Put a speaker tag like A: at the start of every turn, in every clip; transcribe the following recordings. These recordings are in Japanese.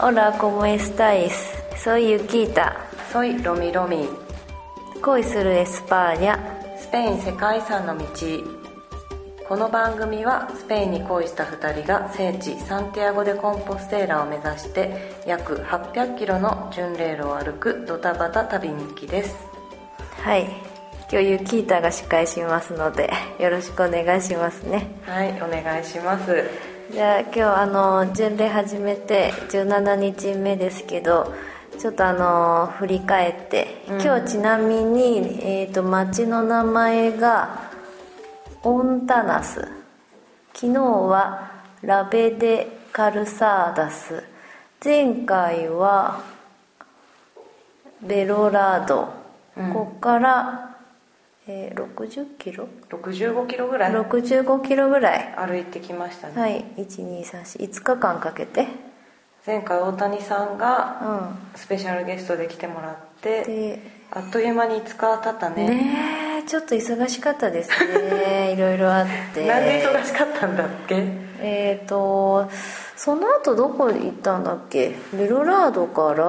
A: Hola, ¿cómo estáis? Soy Yukita.
B: Soy ロミロミ
A: 恋するエスパーニャ。
B: スペイン世界遺産の道この番組はスペインに恋した2人が聖地サンティアゴ・デ・コンポステーラを目指して約800キロの巡礼路を歩くドタバタ旅日記です
A: はい。今日ユキータが司会しますので、よろしくお願いしますね。
B: はいお願いします
A: じゃあ今日あの巡礼始めて17日目ですけどちょっとあの振り返って、今日ちなみに、えー、と町の名前がオンタナス。昨日はラベデ・カルサーダス。前回はベロラード、ここから、えー60キロ
B: ？65キロぐらい
A: ？65キロぐらい。
B: 歩いてきましたね、
A: はい。12345日間かけて。
B: 前回大谷さんが
A: う
B: スペシャルゲストで来てもらって
A: んで
B: あっという間に5日経ったね。
A: ねえちょっと忙しかったですね。いろいろあって。
B: なんで忙しかったんだっけ？
A: えっ、とその後どこ行ったんだっけ？ベロラードから。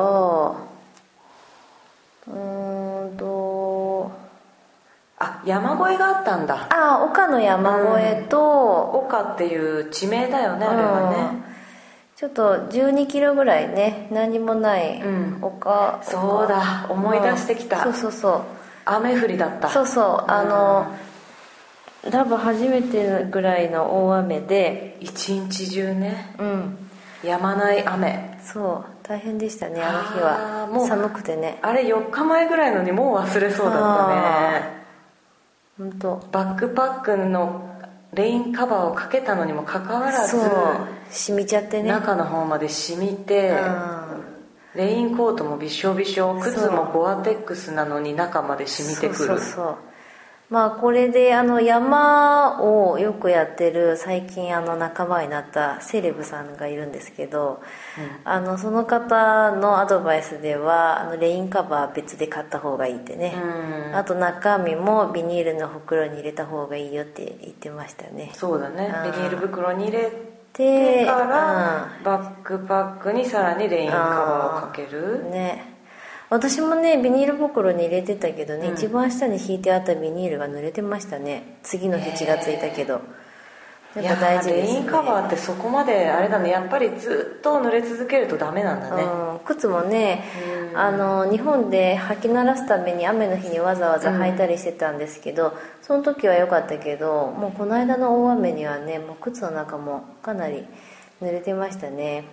A: うーんと
B: あ山越えがあったんだ。
A: あ岡の山越えと、
B: 岡っていう地名だよねあれはね、
A: ちょっと12キロぐらいね何もない
B: うん。
A: 丘、
B: そうだ思い出してきた。
A: そうそうそう。
B: 雨降りだった。
A: そうそう。あの多分初めてぐらいの大雨で
B: 一日中ね
A: うん。
B: 止まない雨。
A: そう。大変でしたねあの日
B: あーもう
A: は寒くてね。
B: あれ4日前ぐらいのにもう忘れそうだったね
A: 本当
B: バックパックのレインカバーをかけたのにもかかわらず
A: 染みちゃってね。
B: 中の方まで染みてレインコートもびしょびしょ靴もゴアテックスなのに中まで染みてくる。
A: そうそうそうまあこれであの山をよくやってる最近あの仲間になったセレブさんがいるんですけど、あのその方のアドバイスではあのレインカバー別で買った方がいいってね、
B: うん。
A: あと中身もビニールの袋に入れた方がいいよって言ってましたね。
B: そうだね。
A: うん。
B: ビニール袋に入れ
A: で
B: てからバックパックにさらにレインカバーをかける。
A: うんね私もねビニール袋に入れてたけどね、一番下に引いてあったビニールが濡れてましたね。次の日血がついたけど。
B: い
A: やっぱ大事ですね。
B: レインカバーってそこまであれだね。やっぱりずっと濡れ続けるとダメなんだね。
A: うん、靴もねあの日本で履き慣らすために雨の日にわざわざ履いたりしてたんですけど、その時は良かったけどもうこの間の大雨にはねもう靴の中もかなり濡れてましたね。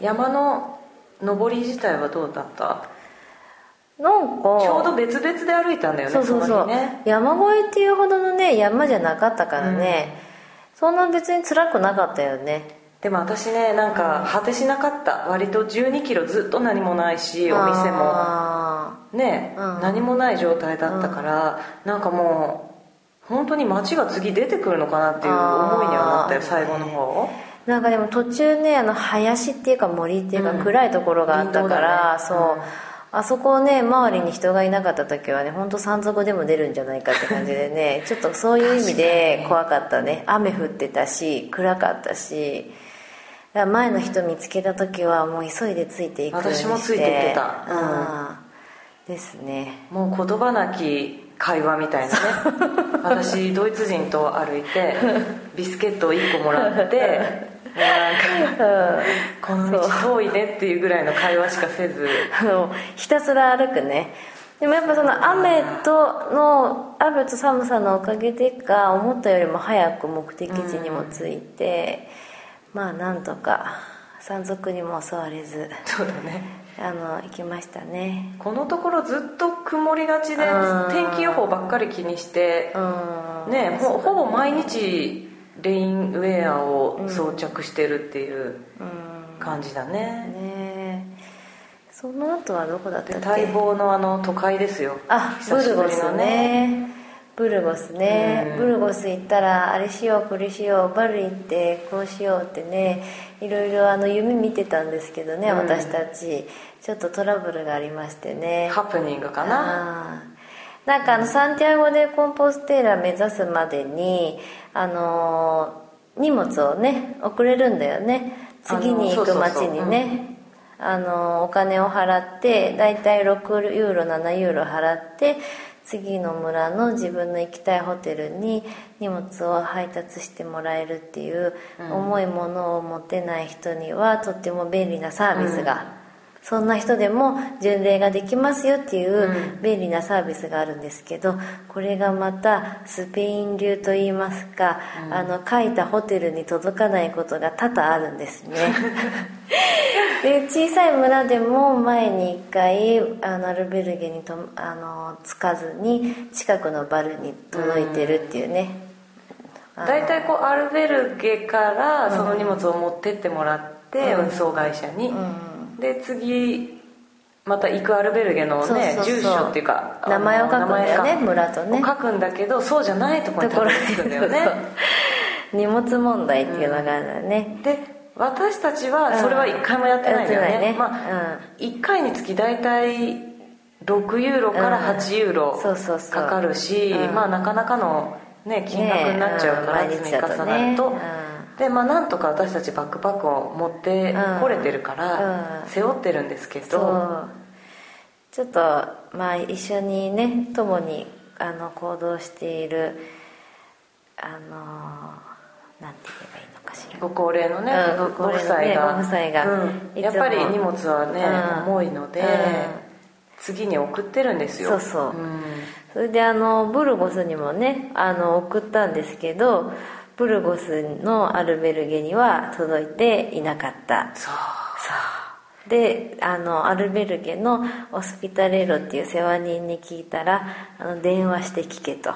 B: 山の登り自体はどうだった？
A: なんか
B: ちょうど別々で歩いたんだよね
A: そうそうそう、
B: ね。
A: 山越えっていうほどのね山じゃなかったからね、そんな別に辛くなかったよね。
B: でも私ねなんか果てしなかった。割と1 2キロずっと何もないしお店も。
A: あ
B: ね、
A: うん。
B: 何もない状態だったから、なんかもう本当に街が次出てくるのかなっていう思いにはなったよ最後の方。
A: ーなんかでも途中ねあの林っていうか森っていうか
B: うん。
A: 暗いところがあったから、そう、あそこね周りに人がいなかった時はね本当山賊でも出るんじゃないかって感じでね ちょっとそういう意味で怖かったね。雨降ってたし暗かったし。前の人見つけた時はもう急いでついていくようにして。
B: 私もついていってた。うん。
A: あーですね。
B: もう言葉なき会話みたいなね。私ドイツ人と歩いて ビスケットを1個もらってもうなんかこの道遠いねっていうぐらいの会話しかせず。
A: ひたすら歩くね。でもやっぱその雨との雨と寒さのおかげでか思ったよりも早く目的地にも着いて、まあなんとか山賊にも襲われず。
B: そうだね
A: あの行きましたね。
B: このところずっと曇りがちで
A: うん
B: 天気予報ばっかり気にして
A: うん。
B: ねほほぼ毎日レインウェアを装着してるっていう
A: うん。
B: 感じだね、
A: ねその後はどこだった
B: で
A: っけ？
B: 待望のあの都会ですよ。
A: あブ
B: 久しぶり
A: ルゴス
B: ね
A: ブルゴスね、
B: うん。
A: ブルゴス行ったらあれしようこれしようバル行ってこうしようってねいろいろあの夢見てたんですけどね、
B: うん。
A: 私たち。ちょっとトラブルがありましてね。
B: ハプニングかな？
A: なんかあのサンティアゴ・でコンポステーラ目指すまでにあのー荷物をね送れるんだよね。次に行く町にね。あのお金を払って大体6ユーロ7ユーロ払って次の村の自分の行きたいホテルに荷物を配達してもらえるっていう重いものを持てない人にはとっても便利なサービスが、そんな人でも巡礼ができますよっていう便利なサービスがあるんですけどこれがまたスペイン流といいますか、あの書いたホテルに届かないことが多々あるんですね。で小さい村でも前に1回あのアルベルゲにとあの着かずに近くのバルに届いてるっていうね、
B: 大体こうアルベルゲからその荷物を持ってってもらって、運送会社に、で次また行くアルベルゲのね住所っていうか
A: 名前を書くんだよね村とね。
B: を書くんだけどそうじゃないところにたどり着くんだよね。
A: 荷物問題っていうのがあるんだよね、
B: で私たちはそれは1回もやってないんだよね,、
A: ね。
B: まあ、1回につき大体6ユーロから8ユーロかかるし、
A: うん。
B: まあなかなかの、ね、金額になっちゃうから、
A: ねうん。
B: 積み重なると。
A: ね
B: でまあなんとか私たちバックパックを持ってこれてるから、
A: うん。
B: 背負ってるんですけど、
A: ちょっとまあ一緒にね共にあの行動しているあのなんて言えばいいのかしら。
B: ご高齢のね、
A: うんご
B: ご
A: 高齢のね
B: 夫妻が
A: ご夫妻が。
B: うん。やっぱり荷物はね、
A: うん。
B: 重いので、
A: うん。
B: 次に送ってるんですよ。
A: そうそう。
B: うん。
A: それであのブルゴスにもねあの送ったんですけどブルゴスのアルベルゲには届いていなかった。
B: そう。
A: そうであのアルベルゲのオスピタレーロっていう世話人に聞いたらあの電話して聞けと。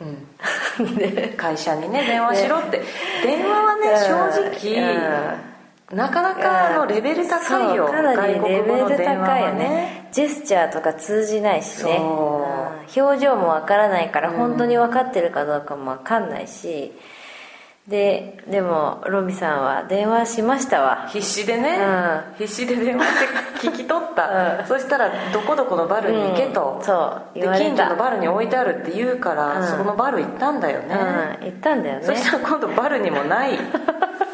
B: うん。
A: で
B: 会社にね 電話しろって、電話はね正直、なかなかのレベル高いよ。
A: かなり
B: 外
A: レベル高いよ
B: はね。
A: ねジェスチャーとか通じないしね。表情もわからないから本当に分かってるかどうかも分かんないしででもロミさんは電話しましたわ。
B: 必死でね、
A: う
B: 必死で電話して聞き取った、そしたらどこどこのバルに行けと、
A: うん。そう
B: で近所のバルに置いてあるって言うから、
A: うん。
B: そこのバル行ったんだよね、
A: うん。言ったんだよね。
B: そしたら今度バルにもない。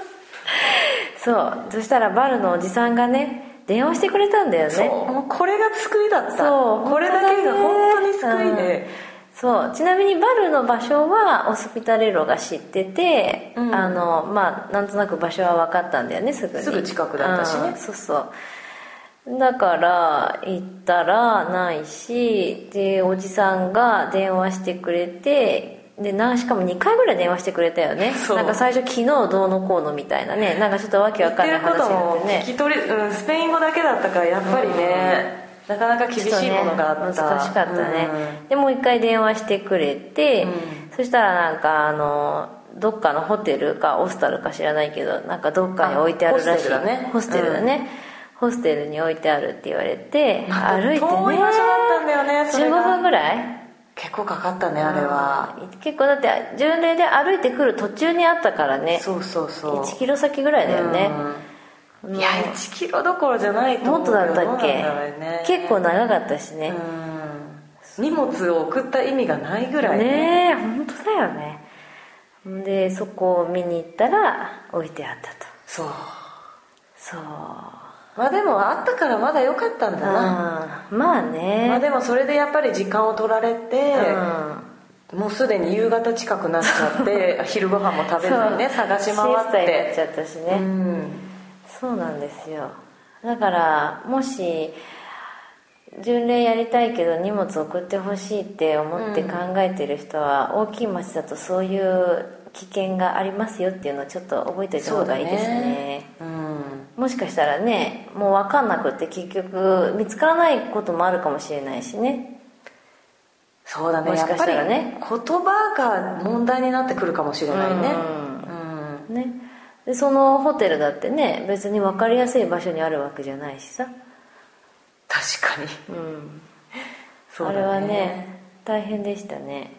A: そう。そしたらバルのおじさんがね電話してくれたんだよね。
B: そう。もうこれが救いだった。
A: そう。
B: これだけが本当に救いで、
A: そう。ちなみにバルの場所はオスピタレロが知ってて、
B: うん。
A: あのまあなんとなく場所は分かったんだよねすぐに。
B: すぐ近くだったしね。
A: うんそうそう。だから行ったらないしでおじさんが電話してくれてでなしかも2回ぐらい電話してくれたよね。なんか最初昨日どう。のこうのみたいなねなんかちょっとわけわかんない話になってね
B: 聞き取り、うん、スペイン語だけだったからやっぱりね、なかなか厳しいものがあった、
A: ね難しかったね、
B: うん。
A: でもう一回電話してくれて、
B: う
A: そしたらなんかあのどっかのホテルかオスタルか知らないけどなんかどっかに置いてあるらしい。
B: あホステルだね。
A: ホステルだね、ホステルに置いてあるって言われて歩いてね
B: 遠い場所だったんだよねそれが。
A: 15分ぐらい？
B: 結構かかったねあれは、
A: うん。結構だって巡礼で歩いてくる途中にあったからね。
B: そうそうそう。
A: 1キロ先ぐらいだよね、
B: うんいや1キロどころじゃないと思う
A: もっとだったっけ？
B: ね。
A: 結構長かったしね、
B: うん。荷物を送った意味がないぐらいね。
A: ねえ本当だよね。でそこを見に行ったら置いてあったと。
B: そう。
A: そう。
B: まあでもあったからまだ良かったんだな、
A: うん。まあね。
B: まあでもそれでやっぱり時間を取られて、
A: うん。
B: もうすでに夕方近くなっちゃって 昼ご飯も食べずにね探し回っ
A: になってちゃったしね、
B: うん
A: そうなんですよ。だからもし巡礼やりたいけど荷物送ってほしいって思って考えてる人は、大きい町だとそういう危険がありますよっていうのをちょっと覚えておいた方がいいですね。
B: うん。
A: もしかしたらねもう分かんなくって結局見つからないこともあるかもしれないしね。
B: そうだね。
A: もしかしたらね。
B: 言葉が問題になってくるかもしれないね。うん。
A: ねでそのホテルだってね別に分かりやすい場所にあるわけじゃないしさ、
B: 確かに。
A: うん。
B: そうだね。
A: あれはね大変でしたね。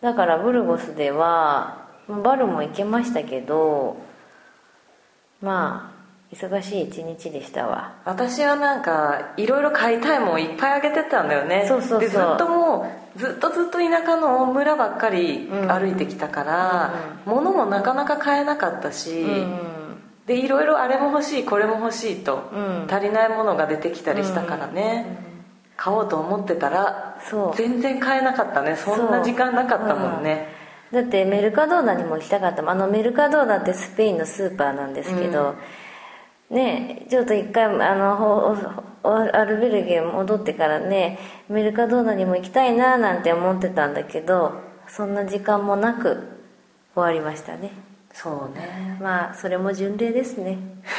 A: だからブルゴスではバルも行けましたけどまあ忙しい一日でしたわ。
B: 私はなんかいろいろ買いたいもんいっぱいあげてたんだよね。
A: そうそうそう。
B: でずっともうずっとずっと田舎の村ばっかり歩いてきたから、物もなかなか買えなかったし、
A: うん。
B: でいろいろあれも欲しいこれも欲しいと、
A: うん。
B: 足りないものが出てきたりしたからね、買おうと思ってたら全然買えなかったね。そんな時間なかったもんね、
A: だってメルカドーナにも行きたかったもん。あのメルカドーナってスペインのスーパーなんですけど、ねちょっと一回あのアルベルゲ戻ってからねメルカドーナにも行きたいななんて思ってたんだけどそんな時間もなく終わりましたね。
B: そうね。
A: まあそれも巡礼ですね。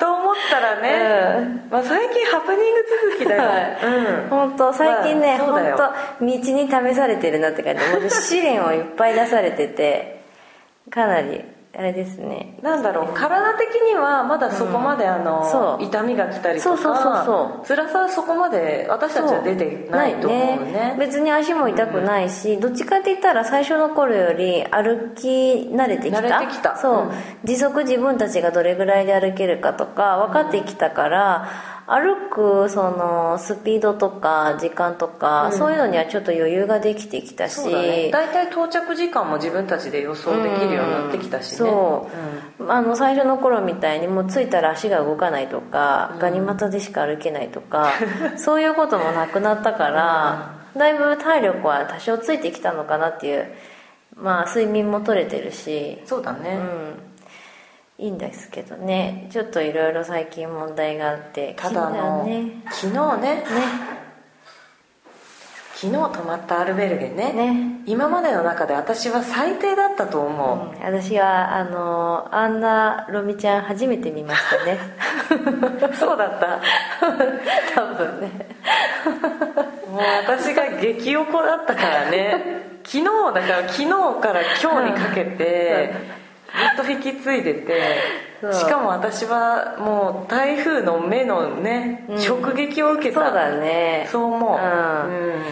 B: と思ったらね、まあ、最近ハプニング続きだよ、うん。
A: 本当最近ね、
B: まあ
A: 本当道に試されてるなって感じ。もう試練をいっぱい出されててかなりあれですね。
B: なんだろう体的にはまだそこまであの、痛みが来たりとか
A: そうそうそうそう。
B: 辛さはそこまで私たちは出てないと思うね。
A: 別に足も痛くないし、どっちかって言ったら最初の頃より歩き慣れてきた。
B: 慣れてきた。
A: そう、
B: うん。
A: 時速自分たちがどれぐらいで歩けるかとか分かってきたから、歩くそのスピードとか時間とか、そういうのにはちょっと余裕ができてきたし。
B: ね。大体到着時間も自分たちで予想できるようになってきたしね、
A: そう、あの最初の頃みたいにもう着いたら足が動かないとか、ガニ股でしか歩けないとか そういうこともなくなったから、だいぶ体力は多少ついてきたのかなっていうまあ睡眠も取れてるし。
B: そうだね、
A: うんいいんですけどね。ちょっといろいろ最近問題があって
B: ただあの、
A: ね
B: 昨日ね。昨日泊まったアルベルゲね。
A: ね。
B: 今までの中で私は最低だったと思う、
A: うん。私はあのあんなロミちゃん初めて見ましたね。
B: そうだった。
A: 多分ね。
B: もう私が激おこだったからね。昨日だから昨日から今日にかけてずっと引き継いでてしかも私はもう台風の目のね、直撃を受けた。
A: そうだね。
B: そう思う、
A: うん。
B: うん。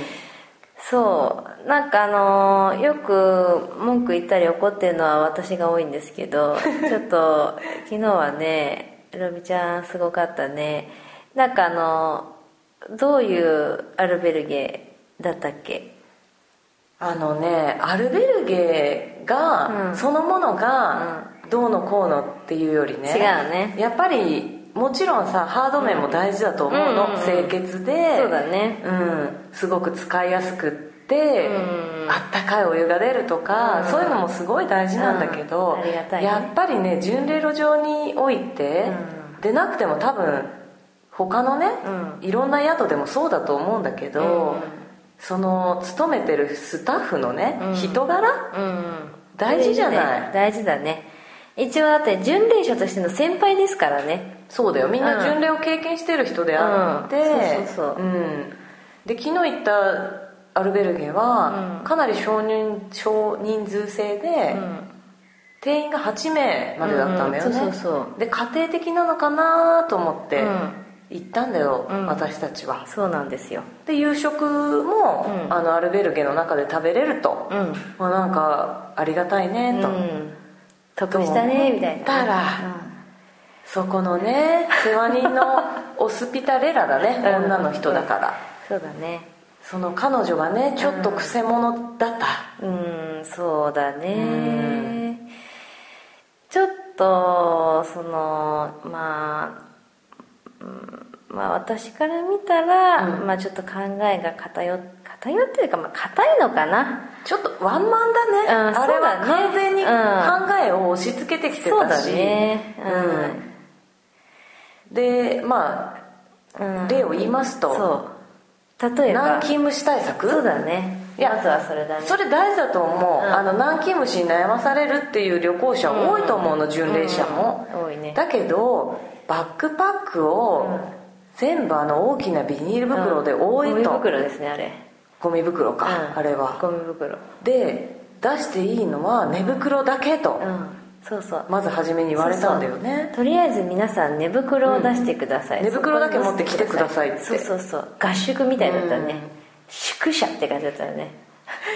A: そう。なんかあのーよく文句言ったり怒ってるのは私が多いんですけど ちょっと昨日はねロビちゃんすごかったね。なんかあのどういうアルベルゲだったっけ？
B: あのねアルベルゲが、
A: うん。
B: そのものがどうのこうのっていうよりね
A: 違うね。
B: やっぱりもちろんさハード面も大事だと思うの、
A: うんうんうん。
B: 清潔で
A: そうだね。
B: うん、すごく使いやすくって、
A: うん
B: あったかいお湯が出るとか、
A: うん
B: そういうのもすごい大事なんだけど、
A: ね。
B: やっぱりね巡礼路上において、
A: う
B: でなくても多分他のね、
A: う
B: いろんな宿でもそうだと思うんだけど、
A: うん
B: その勤めてるスタッフのね、
A: うん。
B: 人柄？
A: うん。
B: 大事じゃない？
A: ね。大事だね。一応だって巡礼者としての先輩ですからね。
B: そうだよ。みんな巡礼を経験してる人であって、
A: うん。そうそうそう。
B: うん。で昨日行ったアルベルゲは、
A: うん。
B: かなり少人少人数制で、
A: うん。
B: 定員が8名までだったんだよね、
A: うん。そうそうそう。
B: で家庭的なのかなと思って。
A: うん
B: 行ったんだよ、
A: うん。
B: 私たちは。
A: そうなんですよ。
B: で夕食も、
A: うん。
B: あのアルベルゲの中で食べれると、
A: うん。
B: まあ、なんかありがたいねと、
A: うん。得したねみたいな。
B: たらそこのね世話人の オスピタレラだね、
A: うん。
B: 女の人だから、
A: そうだね。
B: その彼女がねちょっとくせ者だった、
A: うんそうだね。ちょっとそのまあ、うん。まあ私から見たら、
B: うん。
A: まあちょっと考えが偏っ偏ってるかまあ硬いのかな。
B: ちょっとワンマンだね、
A: うん
B: あれは完全に考えを押し付けてきて
A: そうだ
B: たし、
A: ね
B: うん。でまあ例を言いますと
A: そう。例えば
B: 南京虫対策？
A: そうだね。
B: いや
A: まずはそれだね。
B: それ大事だと思う、
A: うん。
B: あの南京虫に悩まされるっていう旅行者多いと思うの、巡礼者も、
A: うん。多いね。
B: だけどバックパックを全部あの大きなビニール袋で覆
A: ゴ
B: えと、
A: ミ袋ですねあれ。
B: ゴミ袋か、
A: うん。
B: あれは。
A: ゴミ袋。
B: で出していいのは寝袋だけと、
A: うん。そうそう。
B: まず初めに言われたんだよね。
A: とりあえず皆さん寝袋を出してください、
B: うん。寝袋だけ持ってきてくださいって。
A: そうそうそう。合宿みたいだったね、
B: うん。
A: 宿舎って感じだったよね。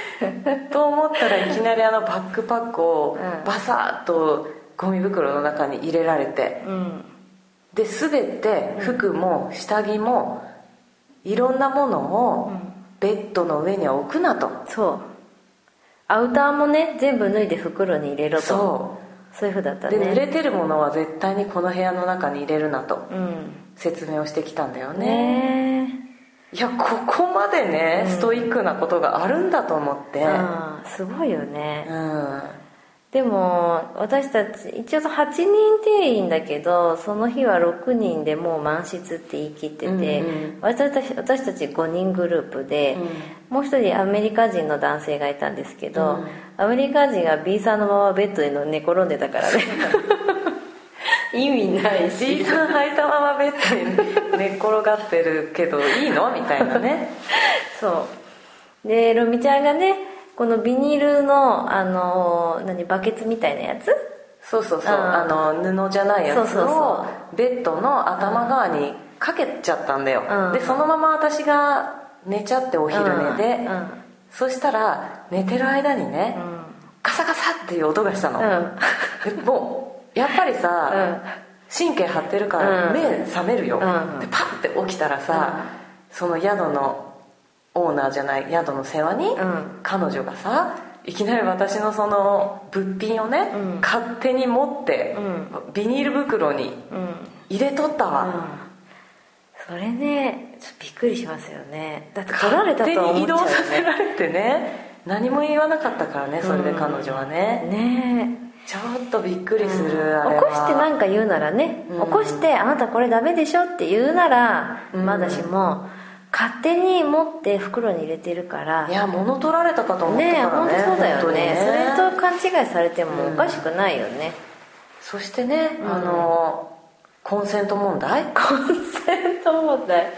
B: と思ったらいきなりあのバックパックを
A: うん。
B: バサッとゴミ袋の中に入れられて。
A: うん
B: で全て服も下着もいろんなものをベッドの上には置くなと。
A: そう。アウターもね全部脱いで袋に入れろと。
B: そ
A: そういうふうだったね。
B: で濡れてるものは絶対にこの部屋の中に入れるなと。
A: うん。
B: 説明をしてきたんだよね。
A: ね
B: いやここまでね、ストイックなことがあるんだと思って。
A: えうんすごいよね。
B: うん
A: でも私たち一応8人定員だけどその日は6人でもう満室って言い切ってて、
B: うんうん。
A: 私たち私たち5人グループで、もう一人アメリカ人の男性がいたんですけど、
B: うん。
A: アメリカ人が B さんのままベッドでの寝転んでたからね。意味ないし。
B: G さん履いたままベッドに寝っ転がってるけどいいの？みたいなね。
A: そう。でロミちゃんがねこのビニールのあの何バケツみたいなやつ？
B: そうそうそう。
A: うん
B: あの布じゃないやつをベッドの頭側にかけちゃったんだよ、
A: うん。
B: でそのまま私が寝ちゃってお昼寝で、
A: うん。うん。
B: そしたら寝てる間にね、カサカサっていう音がしたの、もうやっぱりさ、神経張ってるから
A: うん。
B: 目覚めるよ、
A: うん。
B: でパッて起きたらさ、その宿のオーナーじゃない宿の世話に、
A: うん。
B: 彼女がさいきなり私のその物品をね、
A: うん。
B: 勝手に持って、
A: う
B: ビニール袋に
A: うん。
B: 入れとったわ、
A: うん。それねちょっとびっくりしますよね。だって取られたと思っちゃうよ
B: 勝手に移動させ
A: ね
B: られてね何も言わなかったからねそれで彼女はね、
A: ね
B: ちょっとびっくりする、
A: 起こして何か言うならね、
B: うん。
A: 起こしてあなたこれダメでしょって言うなら
B: うん。
A: まだしも、勝手に持って袋に入れてるから。
B: いや物取られたかと思ったからね。
A: 本当そうだよね。それと勘違いされてもおかしくないよね、
B: そしてね、あのコンセント問題？
A: コンセント問題。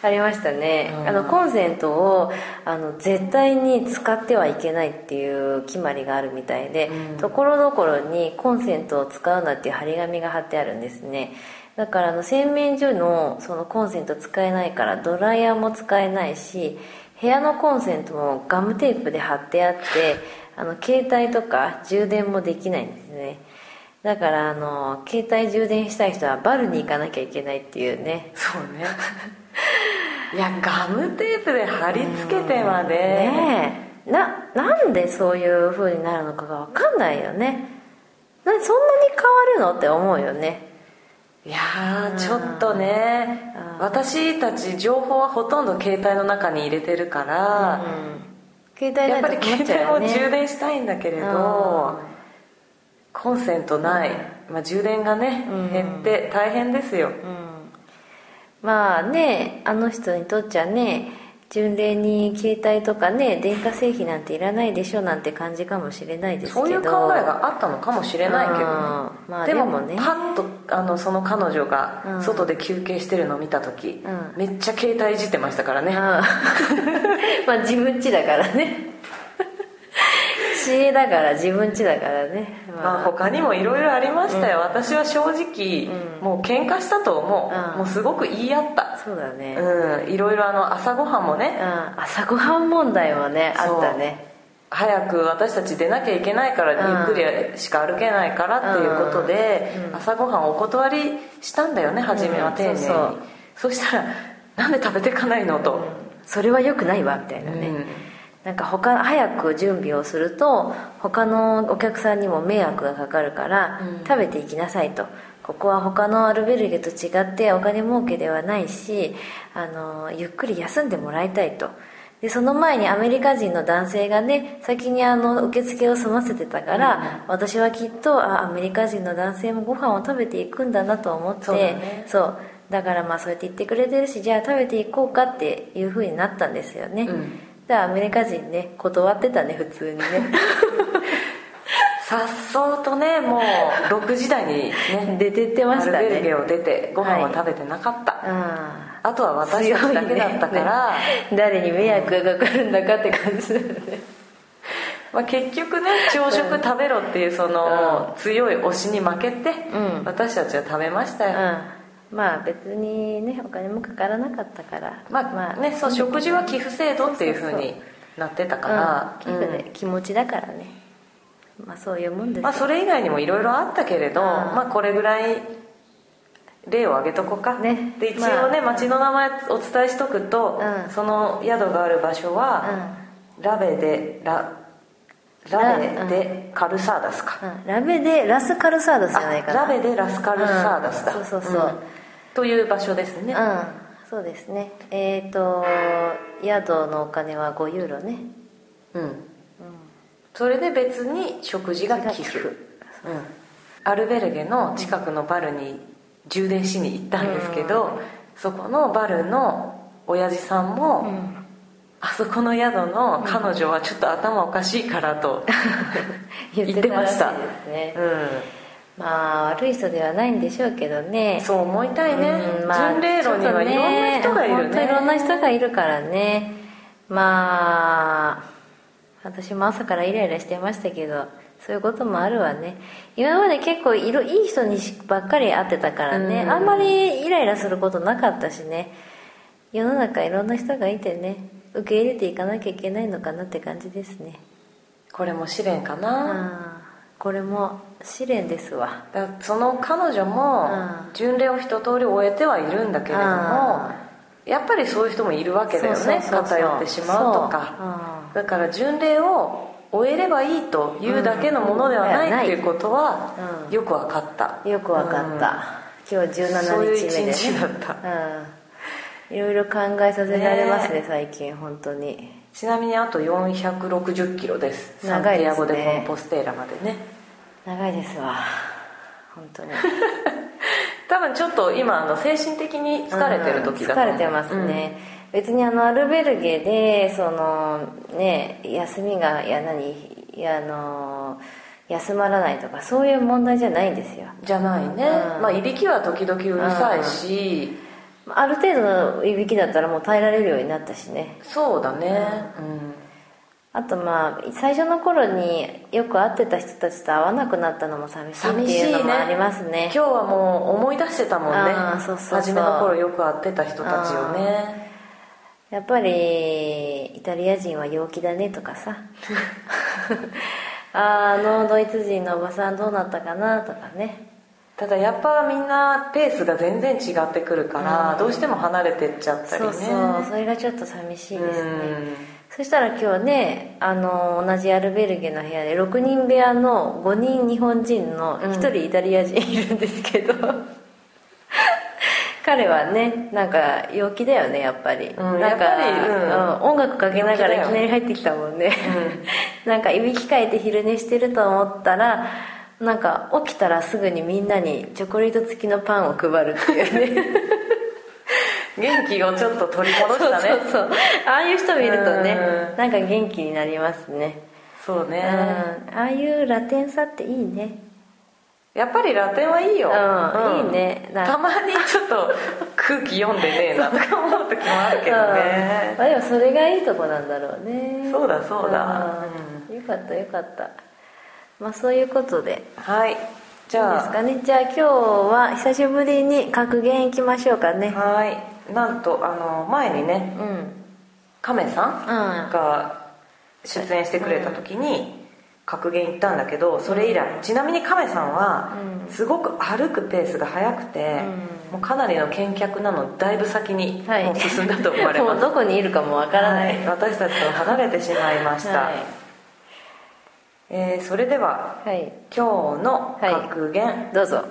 A: ありましたね、
B: うん。
A: あのコンセントをあの絶対に使ってはいけないっていう決まりがあるみたいで
B: うん。
A: ところどころにコンセントを使うなっていう張り紙が貼ってあるんですねだからあの洗面所のそのコンセント使えないからドライヤーも使えないし部屋のコンセントもガムテープで貼ってあってあの携帯とか充電もできないんですね。だからあの携帯充電したい人はバルに行かなきゃいけないっていうね。
B: そうね。いやガムテープで貼り付けてまで、
A: ねえ。ななんでそういう風になるのかが分かんないよね。なそんなに変わるの？って思うよね
B: いやーちょっとね
A: うん。
B: 私たち情報はほとんど携帯の中に入れてるから、
A: 携帯
B: やっぱり携帯
A: ちゃうよね。
B: も充電したいんだけれど、コンセントない、まあ、充電がね、
A: うん。
B: 減って大変ですよ、
A: うん。まあねあの人にとっちゃね巡礼に携帯とかね電化製品なんていらないでしょなんて感じかもしれないですけど。
B: そういう考えがあったのかもしれないけどね、
A: うん。まあ
B: でも
A: ね。
B: パッとあのその彼女
A: う
B: が
A: ん。
B: 外で休憩してるのを見た時、
A: うん。
B: めっちゃ携帯いじってましたからね、
A: うん。まあ自分家だからね知恵だから自分家だからね。
B: まあ、他にもいろいろありましたよ、私は正直、
A: うん。
B: もう喧嘩したと思う、
A: うん。
B: もうすごく言い合った。
A: そうだね、
B: うん。いろいろあの朝ごはんもね、
A: うん。朝ごはん問題もねあったね。
B: 早く私たち出なきゃいけないから、
A: うん。
B: ゆっくりしか歩けないからっていうことで、
A: うん。
B: 朝ごはんお断りしたんだよね初めは丁寧に、
A: そ
B: したら「なんで食べてかないの?」と、
A: それは良くないわみたいなね、
B: うん
A: なんか他早く準備をすると他のお客さんにも迷惑がかかるから、
B: うん。
A: 食べていきなさいと。ここは他のアルベルゲと違ってお金儲けではないしあのゆっくり休んでもらいたいと。でその前にアメリカ人の男性がね先にあの受付を済ませてたから、私はきっとあアメリカ人の男性もご飯を食べていくんだなと思って
B: そうだね。
A: そう。だからまあそうやって言ってくれてるしじゃあ食べていこうかっていうふうになったんですよね、
B: うん
A: でアメリカ人ね断ってたね普通にね。
B: さっそうとねもう6時台にね
A: 出てってました
B: アルベルゲ
A: ね
B: を出てご飯は食べてなかった、
A: あ
B: あとは私たちだけだったから、
A: 誰に迷惑がかかるんだかって感じだよね。
B: まあ、結局ね朝食食べろっていうその強い推しに負けて、
A: うん。
B: 私たちは食べましたよ、
A: うんまあ別にねお金もかからなかったから。
B: まあねそう食事は寄付制度っていうふうになってたから。
A: うん、寄付で気持ちだからね。まあそういうもんですよ。
B: まあ、それ以外にもいろいろあったけれど、
A: うん。
B: まあ、これぐらい例を挙げとこうか、
A: ね。
B: で一応ね、
A: まあ
B: 町の名前お伝えしとくと、
A: うん。
B: その宿がある場所は、ラベでララベでカルサーダスか、
A: うん。ラベでラスカルサーダスじゃないかな。
B: ラベでラスカルサーダスだ、
A: うん。そうそうそうん
B: という場所ですね、
A: うん。そうですね。えっ、と宿のお金は5ユーロね。
B: うん。それで別に食事が寄付、う。ん、アルベルゲの近くのバルに充電しに行ったんですけど、そこのバルの親父さんも、
A: うん。
B: あそこの宿の彼女はちょっと頭おかしいからと
A: 言
B: 言
A: っ
B: っててまし
A: た。ね
B: う
A: まあ悪い人ではないんでしょうけどね。
B: んそう思いたいね、
A: うんまあ
B: 巡礼路にはいろんな人がいるね。
A: 本当いろんな人がいるからね。まあ私も朝からイライラしてましたけどそういうこともあるわね。今まで結構いろいい人にばっかり会ってたからね、
B: うん。
A: あんまりイライラすることなかったしね。世の中いろんな人がいてね。受け入れていかなきゃいけないのかなって感じですね。
B: これも試練か
A: あ
B: な、
A: あこれも試練ですわ。
B: だその彼女も
A: うん。
B: 巡礼を一通り終えてはいるんだけれどもやっぱりそういう人もいるわけだよね。偏ってしまうとか。だから巡礼を終えればいいというだけのものではない
A: うん
B: っていうことは
A: うん。
B: よく分かった。
A: よくわかった、今日17
B: そういう
A: 日目で
B: 一日だった。
A: うん。いろいろ考えさせられますね最近本当に
B: ちなみにあと460キロです。サン
A: 長いですね。
B: ティアゴ・でコンポステーラまでね。
A: 長いですわ。本当に。
B: 多分ちょっと今あの精神的に疲れてる時だと思う。
A: うん疲れてますね、別にあのアルベルゲでそのね休みがいや何いやあの休まらないとかそういう問題じゃないんですよ。
B: じゃないね、
A: うん。
B: まあいびきは時々うるさいし、
A: ある程度のいびきだったらもう耐えられるようになったしね。
B: そうだね。うん。
A: あとまあ最初の頃によく会ってた人たちと会わなくなったのも寂しいって
B: い
A: うのもありますね。
B: 今日はもう思い出してたもんね。
A: そうそう
B: 初めの頃よく会ってた人たちをね。
A: やっぱりイタリア人は陽気だねとかさ。あのドイツ人のおばさんどうなったかなとかね
B: ただやっぱみんなペースが全然違ってくるから、どうしても離れてっちゃったりね。
A: そうそう。それがちょっと寂しいですね。
B: うん。
A: そしたら今日ねあの同じアルベルゲの部屋で6人部屋の5人日本人の1人イタリア人いるんですけど、彼はねなんか陽気だよねやっぱり、
B: うん
A: なんか、
B: やっぱりうん。
A: うん音楽かけながらいきなり入ってきたもんね、なんかいびきかいて昼寝してると思ったらなんか起きたらすぐにみんなにチョコレート付きのパンを配るっていうね。
B: 元気をちょっと取り戻したね。
A: そうそうああいう人見るとね
B: うん。
A: なんか元気になりますね。
B: そうね、
A: うん。ああいうラテンさっていいね。
B: やっぱりラテンはいいよ、
A: うんいいね。
B: たまにちょっと空気読んでね えなとか思う時もあるけどね。
A: うん。まあでもそれがいいとこなんだろうね。
B: そうだそうだ。
A: うん。よかったよかったまあそういうことで。
B: はい。じ
A: いい
B: ゃあ
A: ですかね？じゃあ今日は久しぶりに格言いきましょうかね。
B: はい。なんとあの前にね
A: うん。
B: 亀さんが出演してくれた時に格言言ったんだけどそれ以来。ちなみに亀さんは
A: うん。
B: すごく歩くペースが速くてもうかなりの見客なのだいぶ先に
A: はい。
B: もう進んだと思われ
A: もう
B: ます
A: どこにいるかもわからない、
B: はい。私たちと離れてしまいました、
A: はい
B: えーそれでは
A: はい。
B: 今日の格言、
A: どうぞ。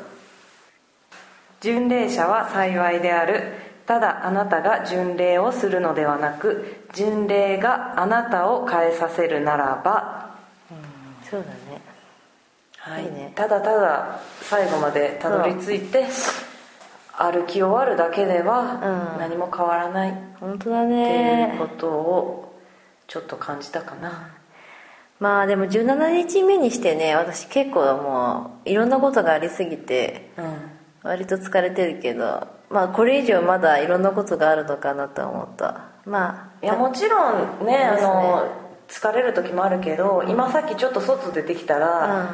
B: 巡礼者は幸いである。ただあなたが巡礼をするのではなく巡礼があなたを変えさせるならば、
A: そうだね。
B: はい。
A: いいね。
B: ただただ最後までたどり着いて歩き終わるだけでは
A: うん。
B: 何も変わらない。っ
A: 本当だ
B: ていう
A: ね
B: ことをちょっと感じたかな、
A: まあでも17日目にしてね私結構もういろんなことがありすぎて
B: うん。
A: 割と疲れてるけどまあこれ以上まだいろんなことがあるのかなと思った。まあ
B: いやもちろんね
A: ね。
B: の疲れる時もあるけど今さっきちょっと外出てきたら、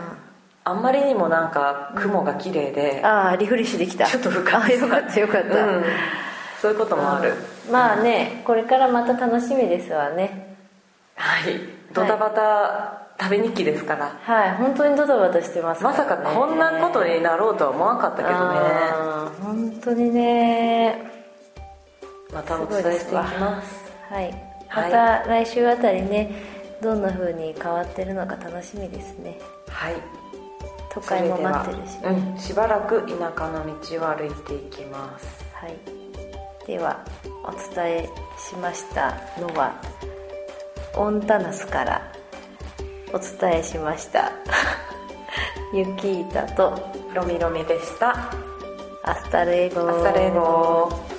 B: あんまりにもなんか雲が綺麗で、
A: ああリフレッシュできた。
B: ちょっと浮かん
A: あ
B: で
A: よかったよかった、
B: うん。そういうこともある、
A: まあねこれからまた楽しみですわね
B: はい。ドタバタ旅日記ですから、
A: はい。本当にドタバタしてます。
B: まさかこんなことになろうとは思わなかったけどね。
A: 本当にね。
B: またお伝えしていきます。
A: はい、
B: はい。
A: また来週あたりねどんな風に変わってるのか楽しみですね。
B: はい。
A: 都会も待ってるし、ね、
B: うん、しばらく田舎の道を歩いていきます。
A: はい。ではお伝えしましたのはオンタナスからお伝えしました。ユキータと
B: ロミロミでした。Hasta luego hasta luego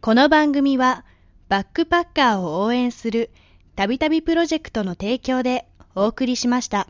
C: この番組はバックパッカーを応援するたびたびプロジェクトの提供でお送りしました。